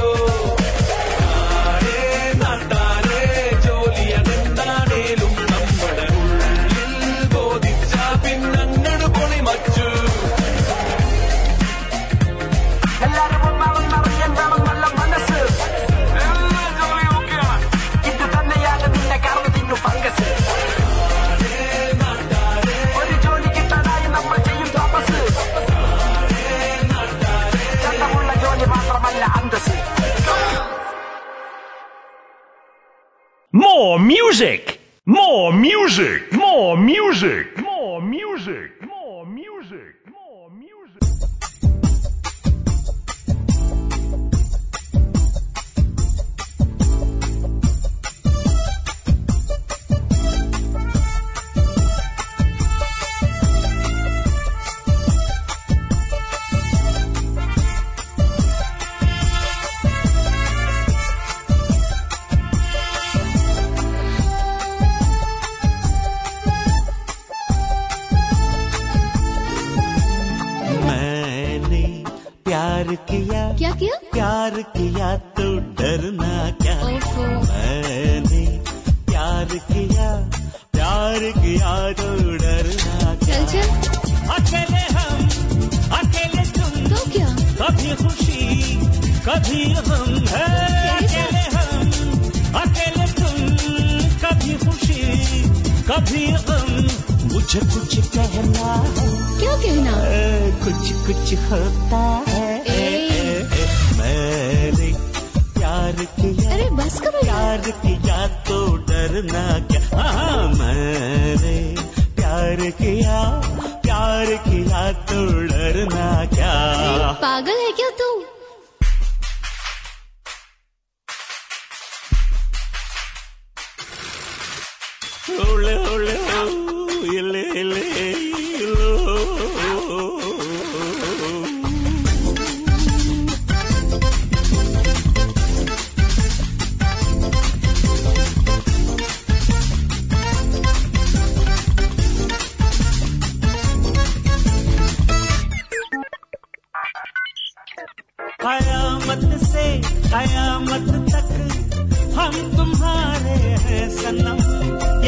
More music! More music! More music! More music!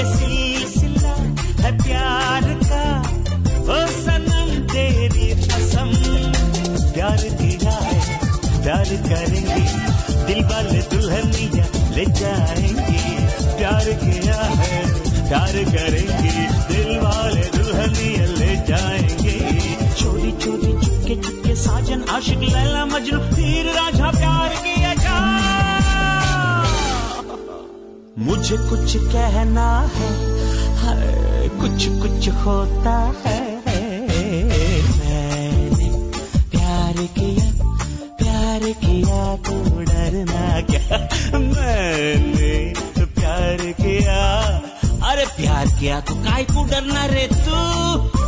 ये सिलसिला है प्यार प्यार किया है, प्यार करेंगे। दिल वाले दुल्हनिया ले जाएँगे। प्यार किया है, प्यार करेंगे। दिल वाले दुल्हनिया ले जाएँगे। चोरी चोरी, चुपके चुपके साजन, आशिक, लैला, मजनू तीर राझा मुझे कुछ कहना है, हर कुछ कुछ होता है मैंने प्यार किया प्यार किया तो डरना क्या? मैंने प्यार किया, अरे प्यार किया तो काय को डरना रे तू?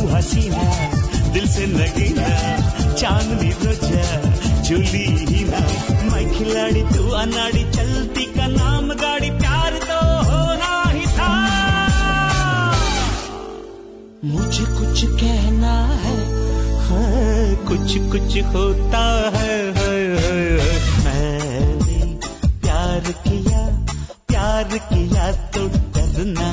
डाकू हसीना दिल से लगी नगीना चांदनी ही ना मैं खिलाड़ी तू अनाड़ी चलती का नाम गाड़ी प्यार तो होना ही था मुझे कुछ कहना है हाँ, कुछ कुछ होता है है, है, है। मैंने प्यार किया प्यार किया तो डरना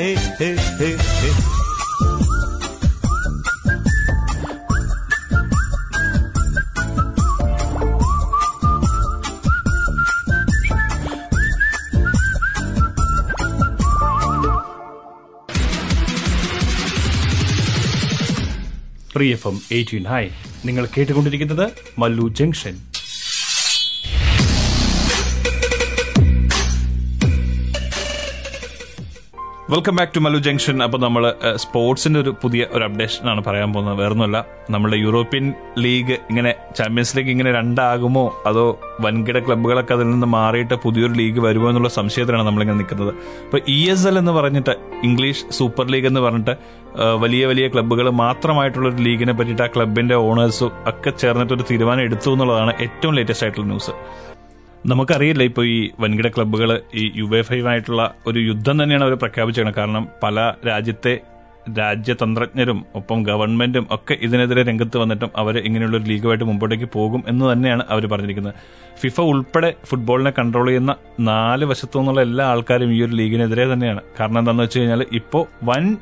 eh, eh, eh, eh. Eighteen high നിങ്ങൾ കേട്ടുകൊണ്ടിരിക്കുന്നത് Mallu junction welcome back to Mallu junction അപ്പൊ നമ്മൾ സ്പോർട്സിന്റെ ഒരു പുതിയ ഒരു അപ്ഡേഷൻ ആണ് പറയാൻ പോകുന്നത്. വേറൊന്നുമല്ല നമ്മുടെ യൂറോപ്യൻ ലീഗ് ഇങ്ങനെ ചാമ്പ്യൻസ് ലീഗ് ഇങ്ങനെ രണ്ടാകുമോ? അതോ വൻകിട ക്ലബ്ബുകളൊക്കെ അതിൽ നിന്ന് മാറിയിട്ട് പുതിയൊരു ലീഗ് വരുമോ എന്നുള്ള സംശയത്തിലാണ് നമ്മളിങ്ങനെ നിൽക്കുന്നത്. ഇപ്പൊ ഇ എസ് എൽ എന്ന് പറഞ്ഞിട്ട് ഇംഗ്ലീഷ് സൂപ്പർ ലീഗ് എന്ന് പറഞ്ഞിട്ട് വലിയ വലിയ ക്ലബ്ബുകൾ മാത്രമായിട്ടുള്ള ഒരു ലീഗിനെ പറ്റിയിട്ട് ആ ക്ലബിന്റെ ഓണേഴ്സും ഒക്കെ ചേർന്നിട്ട് ഒരു തീരുമാനം എടുത്തു എന്നുള്ളതാണ് ഏറ്റവും ലേറ്റസ്റ്റ് ആയിട്ടുള്ള ന്യൂസ് നമുക്കറിയില്ല ഇപ്പോൾ ഈ വൻകിട ക്ലബ്ബുകൾ ഈ യു എഫ് ആയിട്ടുള്ള ഒരു യുദ്ധം തന്നെയാണ് അവർ പ്രഖ്യാപിച്ചത് കാരണം പല രാജ്യത്തെ രാജ്യതന്ത്രജ്ഞരും ഒപ്പം ഗവൺമെന്റും ഒക്കെ ഇതിനെതിരെ രംഗത്ത് വന്നിട്ടും അവർ ഇങ്ങനെയുള്ള ഒരു ലീഗുമായിട്ട് മുമ്പോട്ടേക്ക് പോകും എന്ന് തന്നെയാണ് അവർ പറഞ്ഞിരിക്കുന്നത്. ഫിഫ ഉൾപ്പെടെ ഫുട്ബോളിനെ കൺട്രോൾ ചെയ്യുന്ന നാല് വശത്തു നിന്നുള്ള എല്ലാ ആൾക്കാരും ഈ ഒരു ലീഗിനെതിരെ തന്നെയാണ്. കാരണം എന്താണെന്ന് വെച്ച് കഴിഞ്ഞാൽ ഇപ്പോൾ വൻ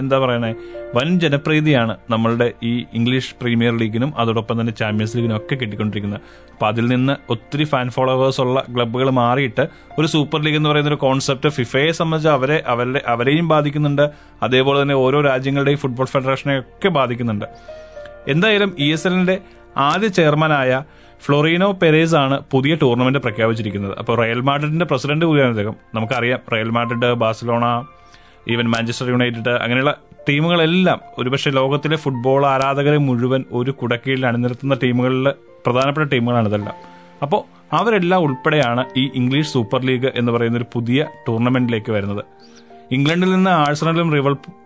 എന്താ പറയണേ? വൻ ജനപ്രീതിയാണ് നമ്മളുടെ ഈ ഇംഗ്ലീഷ് പ്രീമിയർ ലീഗിനും അതോടൊപ്പം തന്നെ ചാമ്പ്യൻസ് ലീഗിനും ഒക്കെ കിട്ടിക്കൊണ്ടിരിക്കുന്നത്. അപ്പൊ അതിൽ നിന്ന് ഒത്തിരി ഫാൻ ഫോളോവേഴ്സ് ഉള്ള ക്ലബ്ബുകൾ മാറിയിട്ട് ഒരു സൂപ്പർ ലീഗ് എന്ന് പറയുന്ന ഒരു കോൺസെപ്റ്റ് ഫിഫയെ സംബന്ധിച്ച് അവരെ അവരുടെ അവരെയും ബാധിക്കുന്നുണ്ട്. അതേപോലെ തന്നെ ഓരോ രാജ്യങ്ങളുടെയും ഫുട്ബോൾ ഫെഡറേഷനെ ഒക്കെ ബാധിക്കുന്നുണ്ട്. എന്തായാലും ഇ എസ് എല്ലിന്റെ ആദ്യ ചെയർമാനായ ഫ്ലോറീനോ പെരേസ് ആണ് പുതിയ ടൂർണമെന്റ് പ്രഖ്യാപിച്ചിരിക്കുന്നത്. അപ്പോൾ റയൽ മാഡ്രിഡിന്റെ പ്രസിഡന്റ് കൂടിയാണ് അദ്ദേഹം നമുക്കറിയാം Real Madrid Barcelona even Manchester United അങ്ങനെയുള്ള ടീമുകളെല്ലാം ഒരുപക്ഷെ ലോകത്തിലെ ഫുട്ബോൾ ആരാധകരെ മുഴുവൻ ഒരു കുടക്കീഴിൽ അണിനിരത്തുന്ന ടീമുകളിൽ പ്രധാനപ്പെട്ട ടീമുകളാണ് ഇതെല്ലാം. അപ്പോൾ അവരെല്ലാം ഉൾപ്പെടെയാണ് ഈ ഇംഗ്ലീഷ് സൂപ്പർ ലീഗ് എന്ന് പറയുന്ന ഒരു പുതിയ ടൂർണമെന്റിലേക്ക് വരുന്നത്. ഇംഗ്ലണ്ടിൽ നിന്ന് ആഴ്സണലും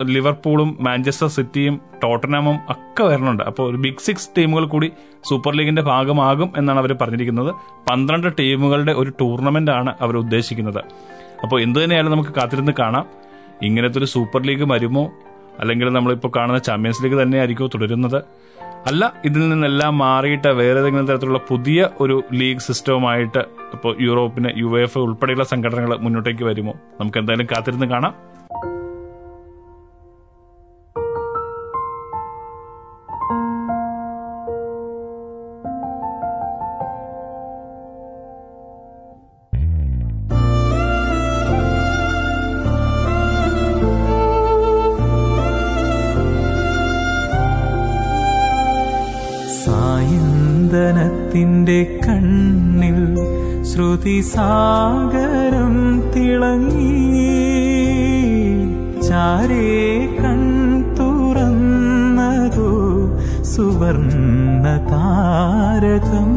ലിവർപൂളും മാഞ്ചസ്റ്റർ സിറ്റിയും ടോട്ടനാമും ഒക്കെ വരുന്നുണ്ട് അപ്പോൾ ഒരു ബിഗ് സിക്സ് ടീമുകൾ കൂടി സൂപ്പർ ലീഗിന്റെ ഭാഗമാകും എന്നാണ് അവർ പറഞ്ഞിരിക്കുന്നത്. പന്ത്രണ്ട് ടീമുകളുടെ ഒരു ടൂർണമെന്റ് ആണ് അവർ ഉദ്ദേശിക്കുന്നത്. അപ്പോൾ എന്ത് തന്നെയായാലും നമുക്ക് കാത്തിരുന്ന് കാണാം. ഇങ്ങനത്തെ ഒരു സൂപ്പർ ലീഗ് വരുമോ? അല്ലെങ്കിൽ നമ്മളിപ്പോൾ കാണുന്ന ചാമ്പ്യൻസ് ലീഗ് തന്നെ ആയിരിക്കുമോ തുടരുന്നത്? അല്ല ഇതിൽ നിന്നെല്ലാം മാറിയിട്ട് വേറെ ഏതെങ്കിലും തരത്തിലുള്ള പുതിയ ഒരു ലീഗ് സിസ്റ്റവുമായിട്ട് ഇപ്പോൾ യൂറോപ്പിന് യു എഫ് ഉൾപ്പെടെയുള്ള സംഘടനകൾ മുന്നോട്ടേക്ക് വരുമോ? നമുക്ക് എന്തായാലും കാത്തിരുന്ന് കാണാം. സാഗരം തിളങ്ങി ചാരേ കൺ തുറന്നതു സുവർണ താരകം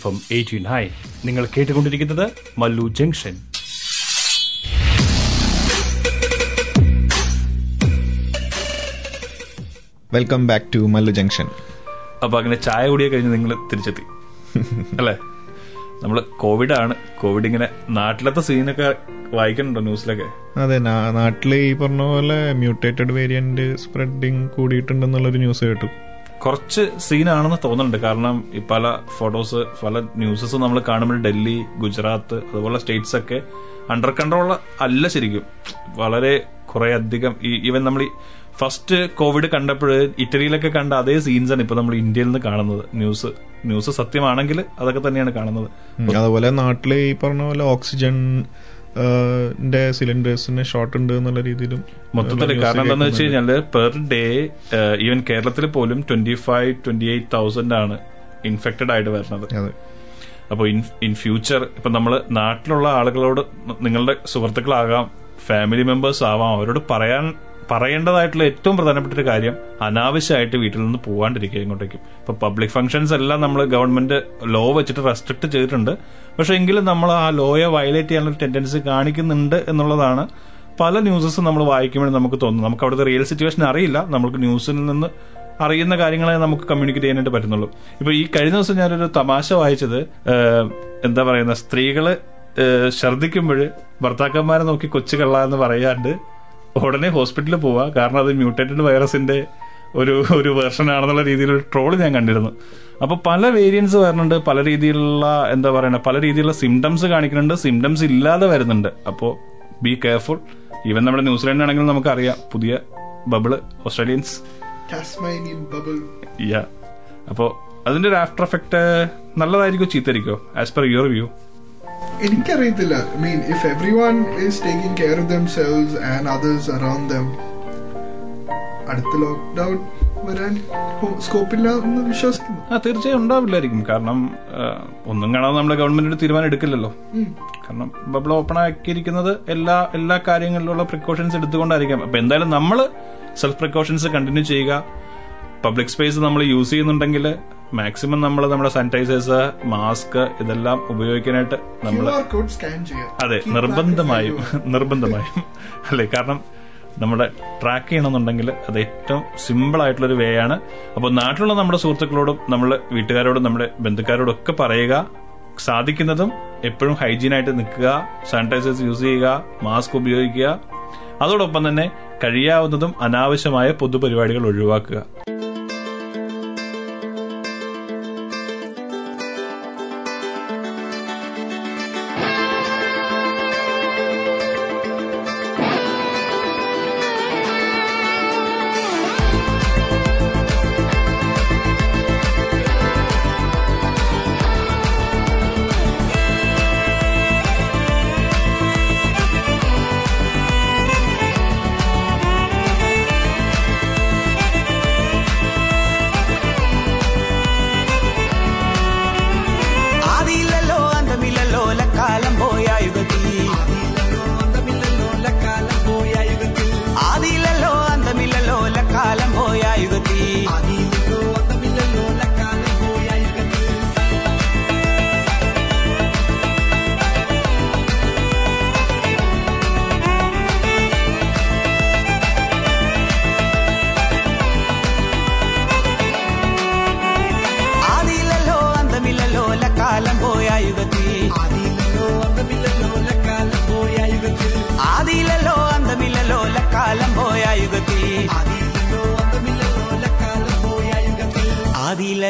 എഫ് എം എയ്റ്റീൻ ഹൈ. നിങ്ങൾ കേട്ടുകൊണ്ടിരിക്കുന്നത് Mallu junction. Welcome back to Mallu junction. അപ്പൊ അങ്ങനെ ചായ കുടിയെ കഴിഞ്ഞ് നിങ്ങൾ തിരിച്ചെത്തി. അല്ലേ? നമ്മൾ കോവിഡ് ആണ് കോവിഡ് ഇങ്ങനെ നാട്ടിലത്തെ സീനൊക്കെ വായിക്കുന്നുണ്ടോ ന്യൂസിലൊക്കെ? അതെ നാട്ടിൽ നാട്ടിൽ ഈ പറഞ്ഞ പോലെ മ്യൂട്ടേറ്റഡ് വേരിയന്റ് സ്പ്രെഡിങ് കൂടിയിട്ടുണ്ടെന്നുള്ളൊരു ന്യൂസ് കേട്ടു. കുറച്ച് സീനാണെന്ന് തോന്നുന്നുണ്ട്. കാരണം ഈ പല ഫോട്ടോസ് പല ന്യൂസസ് നമ്മൾ കാണുമ്പോൾ ഡൽഹി ഗുജറാത്ത് അതുപോലെ സ്റ്റേറ്റ്സ് ഒക്കെ അണ്ടർ കൺട്രോൾ അല്ല ശരിക്കും. വളരെ കുറെ അധികം ഈ ഈവൻ നമ്മൾ ഫസ്റ്റ് കോവിഡ് കണ്ടപ്പോൾ ഇറ്റലിയിലൊക്കെ കണ്ട അതേ സീൻസ് ആണ് ഇപ്പൊ നമ്മൾ ഇന്ത്യയിൽ നിന്ന് കാണുന്നത്. ന്യൂസ് ന്യൂസ് സത്യമാണെങ്കിൽ അതൊക്കെ തന്നെയാണ് കാണുന്നത്. അതുപോലെ നാട്ടിൽ ഈ പറഞ്ഞ പോലെ ഓക്സിജൻ സിലിണ്ടേഴ്സിന് ഷോർട്ട് ഉണ്ട് എന്നുള്ള രീതിയിലും മൊത്തത്തിൽ കാരണം എന്താണെന്ന് വെച്ച് കഴിഞ്ഞാൽ പെർ ഡേ ഈവൻ കേരളത്തിൽ പോലും twenty five twenty eight thousand ആണ് ഇൻഫെക്റ്റഡ് ആയിട്ട് വരുന്നത്. അപ്പോൾ ഇൻ ഇൻ ഫ്യൂച്ചർ ഇപ്പൊ നമ്മൾ നാട്ടിലുള്ള ആളുകളോട് നിങ്ങളുടെ സുഹൃത്തുക്കളാകാം ഫാമിലി മെമ്പേഴ്സ് ആവാം അവരോട് പറയാൻ പറയേണ്ടതായിട്ടുള്ള ഏറ്റവും പ്രധാനപ്പെട്ട ഒരു കാര്യം അനാവശ്യമായിട്ട് വീട്ടിൽ നിന്ന് പോകാണ്ടിരിക്കുക ഇങ്ങോട്ടേക്കും ഇപ്പൊ പബ്ലിക് ഫംഗ്ഷൻസ് എല്ലാം നമ്മൾ ഗവൺമെന്റ് ലോ വെച്ചിട്ട് റെസ്ട്രിക്ട് ചെയ്തിട്ടുണ്ട്. പക്ഷെ എങ്കിലും നമ്മൾ ആ ലോയെ വയലേറ്റ് ചെയ്യാനുള്ള ടെൻഡൻസി കാണിക്കുന്നുണ്ട് എന്നുള്ളതാണ് പല ന്യൂസസും നമ്മൾ വായിക്കുമ്പോൾ നമുക്ക് തോന്നുന്നു നമുക്ക് അവിടുത്തെ റിയൽ സിറ്റുവേഷൻ അറിയില്ല. നമുക്ക് ന്യൂസിൽ നിന്ന് അറിയുന്ന കാര്യങ്ങളെ നമുക്ക് കമ്മ്യൂണിക്കേറ്റ് ചെയ്യാനായിട്ട് പറ്റുന്നുള്ളൂ. ഇപ്പൊ ഈ കഴിഞ്ഞ ദിവസം ഞാനൊരു തമാശ വായിച്ചത് എന്താ പറയുന്ന സ്ത്രീകൾ ഛർദിക്കുമ്പോൾ ഭർത്താക്കന്മാരെ നോക്കി കൊച്ചു കള്ള എന്ന് പറയാണ്ട് ഉടനെ ഹോസ്പിറ്റലിൽ പോവാ. കാരണം അത് മ്യൂട്ടേറ്റഡ് വൈറസിന്റെ ഒരു ഒരു വേർഷൻ ആണെന്നുള്ള രീതിയിൽ ഒരു ട്രോൾ ഞാൻ കണ്ടിരുന്നു. അപ്പൊ പല വേരിയൻസ് വരുന്നുണ്ട് പല രീതിയിലുള്ള എന്താ പറയുക പല രീതിയിലുള്ള സിംറ്റംസ് കാണിക്കുന്നുണ്ട് സിംറ്റംസ് ഇല്ലാതെ വരുന്നുണ്ട്. അപ്പോൾ ബി കെയർഫുൾ ഈവൻ നമ്മുടെ ന്യൂസിലാൻഡ് ആണെങ്കിലും നമുക്ക് അറിയാം പുതിയ ബബിൾ ഓസ്ട്രേലിയൻസ് യാ അപ്പോ അതിന്റെ ഒരു ആഫ്റ്റർ എഫക്ട് നല്ലതായിരിക്കോ ചീത്തരിക്കോ ആസ് പെർ യുവർ വ്യൂ എനിക്കറിയത്തില്ല. Mean if everyone is taking care of themselves and others around them അടുത്ത ലോക്ക്ഡൌൺ വരാൻ സ്കോപ്പില്ല എന്ന് വിശ്വസിക്കുന്നു. ആ തീർച്ചയായും ഉണ്ടാവില്ലായിരിക്കും. കാരണം ഒന്നും കാണാതെ നമ്മുടെ ഗവൺമെന്റ് ഒരു തീരുമാനം എടുക്കില്ലല്ലോ. കാരണം ബബിൾ ഓപ്പൺ ആക്കിയിരിക്കുന്നത് എല്ലാ എല്ലാ കാര്യങ്ങളിലുള്ള പ്രിക്കോഷൻസ് എടുത്തുകൊണ്ടായിരിക്കാം. അപ്പൊ എന്തായാലും നമ്മൾ സെൽഫ് പ്രിക്കോഷൻസ് കണ്ടിന്യൂ ചെയ്യുക. പബ്ലിക് സ്പേസ് നമ്മൾ യൂസ് ചെയ്യുന്നുണ്ടെങ്കിൽ മാക്സിമം നമ്മൾ നമ്മുടെ സാനിറ്റൈസേഴ്സ് മാസ്ക് ഇതെല്ലാം ഉപയോഗിക്കാനായിട്ട് നമ്മൾ അതെ നിർബന്ധമായും നിർബന്ധമായും. അല്ലേ? കാരണം നമ്മുടെ ട്രാക്ക് ചെയ്യണമെന്നുണ്ടെങ്കിൽ അത് ഏറ്റവും സിമ്പിൾ ആയിട്ടുള്ള ഒരു വേ ആണ്. അപ്പോൾ നാട്ടിലുള്ള നമ്മുടെ സുഹൃത്തുക്കളോടും നമ്മുടെ വീട്ടുകാരോടും നമ്മുടെ ബന്ധുക്കാരോടും ഒക്കെ പറയുക സാധിക്കുന്നതും എപ്പോഴും ഹൈജീനായിട്ട് നിൽക്കുക സാനിറ്റൈസേഴ്സ് യൂസ് ചെയ്യുക മാസ്ക് ഉപയോഗിക്കുക. അതോടൊപ്പം തന്നെ കഴിയാവുന്നതും അനാവശ്യമായ പൊതുപരിപാടികൾ ഒഴിവാക്കുക.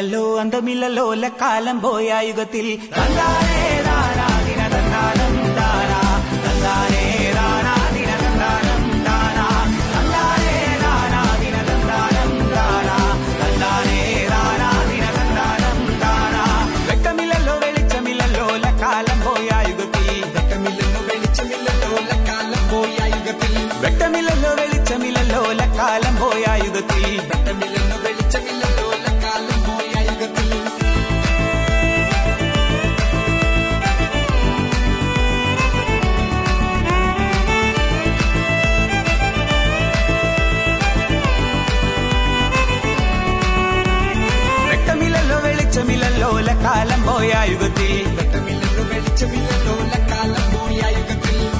ആദിയില്ലല്ലോ അന്തമില്ലല്ലോ ലക്കാലം പോയ യുഗത്തിൽ.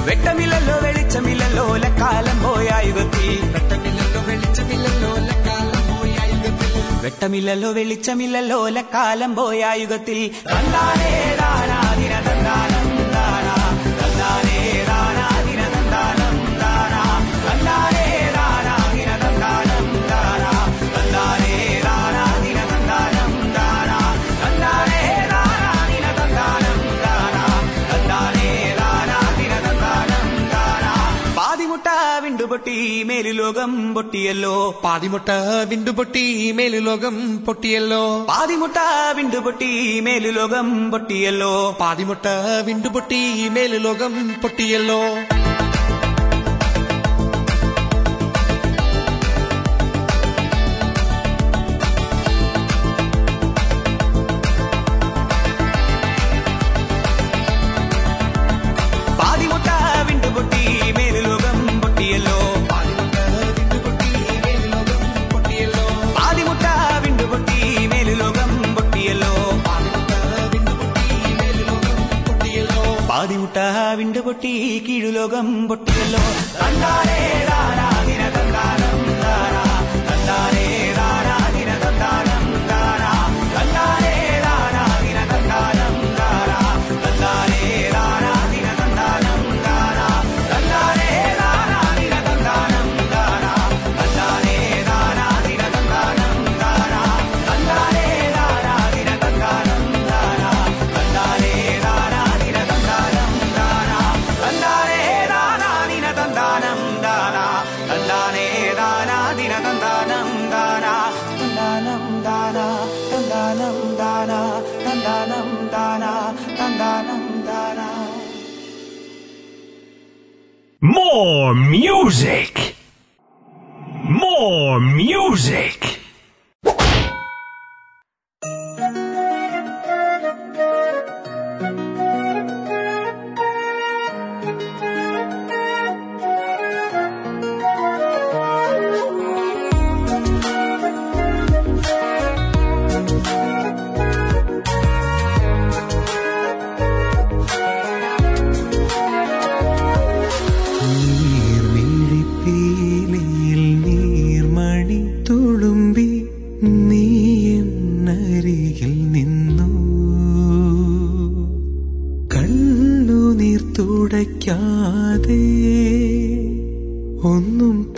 വെട്ടമില്ലല്ലോ വെളിച്ചമില്ലല്ലോ ലക്കാലം പോയ യുഗത്തിൽ വെട്ടമില്ലല്ലോ വെളിച്ചമില്ലല്ലോ ലക്കാലം പോയ യുഗത്തിൽ വെട്ടമില്ലല്ലോ വെളിച്ചമില്ലല്ലോ ലക്കാലം പോയ യുഗത്തിൽ കണ്ടാനേടാനാ മേലുലോകം പൊട്ടിയല്ലോ. പാതിമുട്ട വിണ്ടു പൊട്ടി മേലുലോകം പൊട്ടിയല്ലോ. പാതിമുട്ട വിണ്ടു പൊട്ടി മേലുലോകം പൊട്ടിയല്ലോ. പാതിമുട്ട വിണ്ടു പൊട്ടി മേലുലോകം പൊട്ടിയല്ലോ. Onun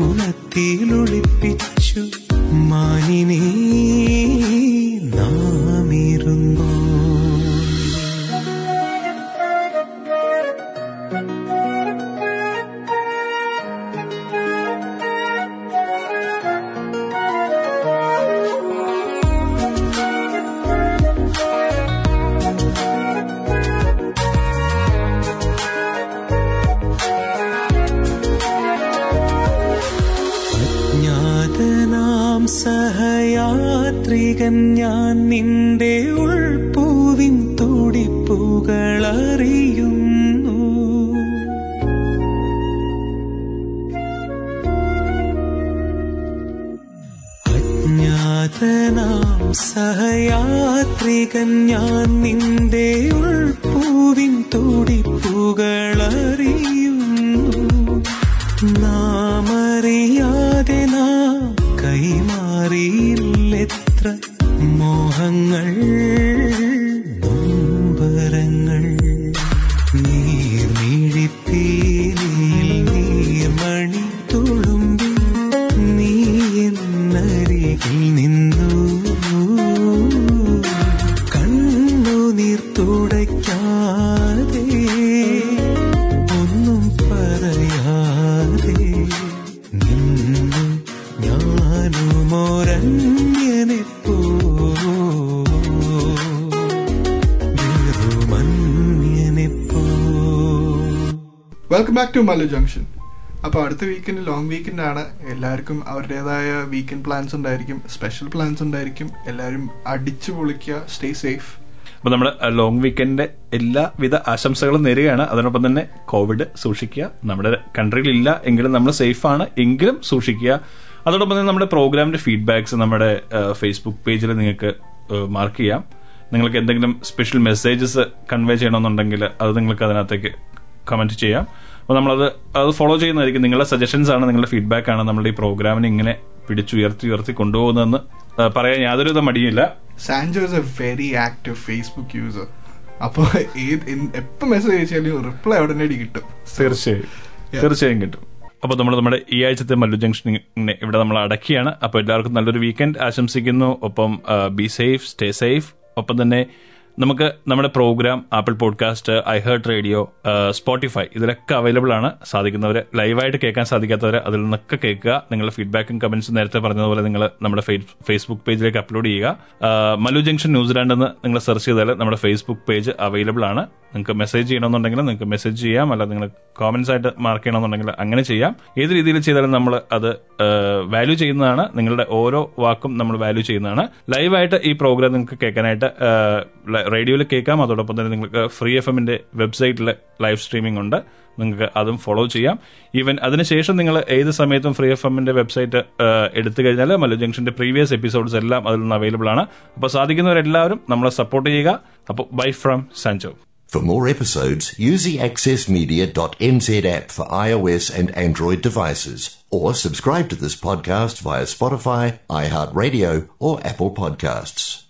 പൂളത്തിലൊളിപ്പിച്ചു മാനിനീ ബാക്ക് ടു മല്ലു ജംഗ്ഷൻ അപ്പോൾ അടുത്ത വീക്കെൻഡ് ലോങ് വീക്കെൻഡ് ആണ്. എല്ലാവർക്കും അവരുടേതായ വീക്കെൻഡ് പ്ലാൻസ് ഉണ്ടായിരിക്കും. സ്പെഷ്യൽ പ്ലാൻസ് ഉണ്ടായിരിക്കും. എല്ലാവരും അടിച്ചു പൊളിക്കുക. സ്റ്റേ സേഫ് അപ്പൊ നമ്മുടെ ലോങ് വീക്കെൻഡിന്റെ എല്ലാവിധ ആശംസകളും നേരുകയാണ്. അതിനൊപ്പം തന്നെ കോവിഡ് സൂക്ഷിക്കുക. നമ്മുടെ കൺട്രിയിൽ ഇല്ല എങ്കിലും നമ്മൾ സേഫ് ആണ് എങ്കിലും സൂക്ഷിക്കുക. അതോടൊപ്പം തന്നെ നമ്മുടെ പ്രോഗ്രാമിന്റെ ഫീഡ്ബാക്ക്സ് നമ്മുടെ ഫേസ്ബുക്ക് പേജിൽ നിങ്ങൾക്ക് മാർക്ക് ചെയ്യാം. നിങ്ങൾക്ക് എന്തെങ്കിലും സ്പെഷ്യൽ മെസ്സേജസ് കൺവേ ചെയ്യണമെന്നുണ്ടെങ്കിൽ അത് നിങ്ങൾക്ക് അതിനകത്തേക്ക് കമന്റ് ചെയ്യാം. അപ്പോൾ നമ്മളത് അത് ഫോളോ ചെയ്യുന്നതായിരിക്കും. നിങ്ങളുടെ സജഷൻസ് ആണ് നിങ്ങളുടെ ഫീഡ്ബാക്ക് ആണ് നമ്മുടെ ഈ പ്രോഗ്രാമിനെ ഇങ്ങനെ പിടിച്ചുയർത്തി ഉയർത്തി കൊണ്ടുപോകുന്നതെന്ന് പറയാൻ യാതൊരുവിധ മടിയില്ല Sanjo is a very active Facebook user അപ്പോൾ ഏത് എപ്പോൾ മെസ്സേജ് അയച്ചാലും റിപ്ലൈ ഉടനടി കിട്ടും. തീർച്ചയായും. തീർച്ചയായും കിട്ടും. അപ്പോൾ നമ്മൾ നമ്മുടെ ഈ ആഴ്ചത്തെ മല്ലു ജംഗ്ഷനിനെ ഇവിടെ നമ്മൾ അടക്കിയാണ്. അപ്പോൾ എല്ലാവർക്കും നല്ലൊരു വീക്കെൻഡ് ആശംസിക്കുന്നു. ഒപ്പം ബി സേഫ് സ്റ്റേ സേഫ് ഒപ്പം തന്നെ നമുക്ക് നമ്മുടെ programme Apple podcast I heart radio Spotify ഇതിലൊക്കെ അവൈലബിൾ ആണ്. സാധിക്കുന്നവരെ ലൈവായിട്ട് കേൾക്കാൻ സാധിക്കാത്തവരെ അതിൽ നിന്നൊക്കെ കേൾക്കുക. നിങ്ങളുടെ ഫീഡ്ബാക്കും കമന്റ്സും നേരത്തെ പറഞ്ഞതുപോലെ നിങ്ങൾ നമ്മുടെ ഫേസ്- ഫേസ്ബുക്ക് പേജിലേക്ക് അപ്ലോഡ് ചെയ്യുക. മലു ജംഗ്ഷൻ ന്യൂസിലാൻഡ് എന്ന് നിങ്ങൾ സെർച്ച് ചെയ്താൽ നമ്മുടെ ഫേസ്ബുക്ക് പേജ് അവൈലബിൾ ആണ്. നിങ്ങൾക്ക് മെസ്സേജ് ചെയ്യണമെന്നുണ്ടെങ്കിൽ നിങ്ങൾക്ക് മെസ്സേജ് ചെയ്യാം. അല്ല നിങ്ങൾ കോമൻസ് ആയിട്ട് മാർക്ക് ചെയ്യണമെന്നുണ്ടെങ്കിൽ അങ്ങനെ ചെയ്യാം. ഏത് രീതിയിൽ ചെയ്താലും നമ്മൾ അത് വാല്യൂ ചെയ്യുന്നതാണ്. നിങ്ങളുടെ ഓരോ വാക്കും നമ്മൾ വാല്യൂ ചെയ്യുന്നതാണ്. ലൈവായിട്ട് ഈ പ്രോഗ്രാം നിങ്ങൾക്ക് കേൾക്കാനായിട്ട് റേഡിയോയിൽ കേൾക്കാം. അതോടൊപ്പം തന്നെ നിങ്ങൾക്ക് ഫ്രീ എഫ് എമ്മിന്റെ വെബ്സൈറ്റിൽ ലൈവ് സ്ട്രീമിംഗ് ഉണ്ട്. നിങ്ങൾക്ക് അതും ഫോളോ ചെയ്യാം. ഈവൻ അതിനുശേഷം നിങ്ങൾ ഏത് സമയത്തും ഫ്രീ എഫ് എമ്മിന്റെ വെബ്സൈറ്റ് എടുത്തു കഴിഞ്ഞാൽ മല്ലു ജംഗ്ഷന്റെ പ്രീവിയസ് എപ്പിസോഡ്സ് എല്ലാം അതിൽ നിന്ന് അവൈലബിൾ ആണ്. അപ്പോൾ സാധിക്കുന്നവരെല്ലാവരും നമ്മളെ സപ്പോർട്ട് ചെയ്യുക. അപ്പോൾ bye from Sanjo For more episodes, use the accessmedia.nz app for iOS and Android devices, or subscribe to this podcast via Spotify, iHeartRadio, or Apple Podcasts.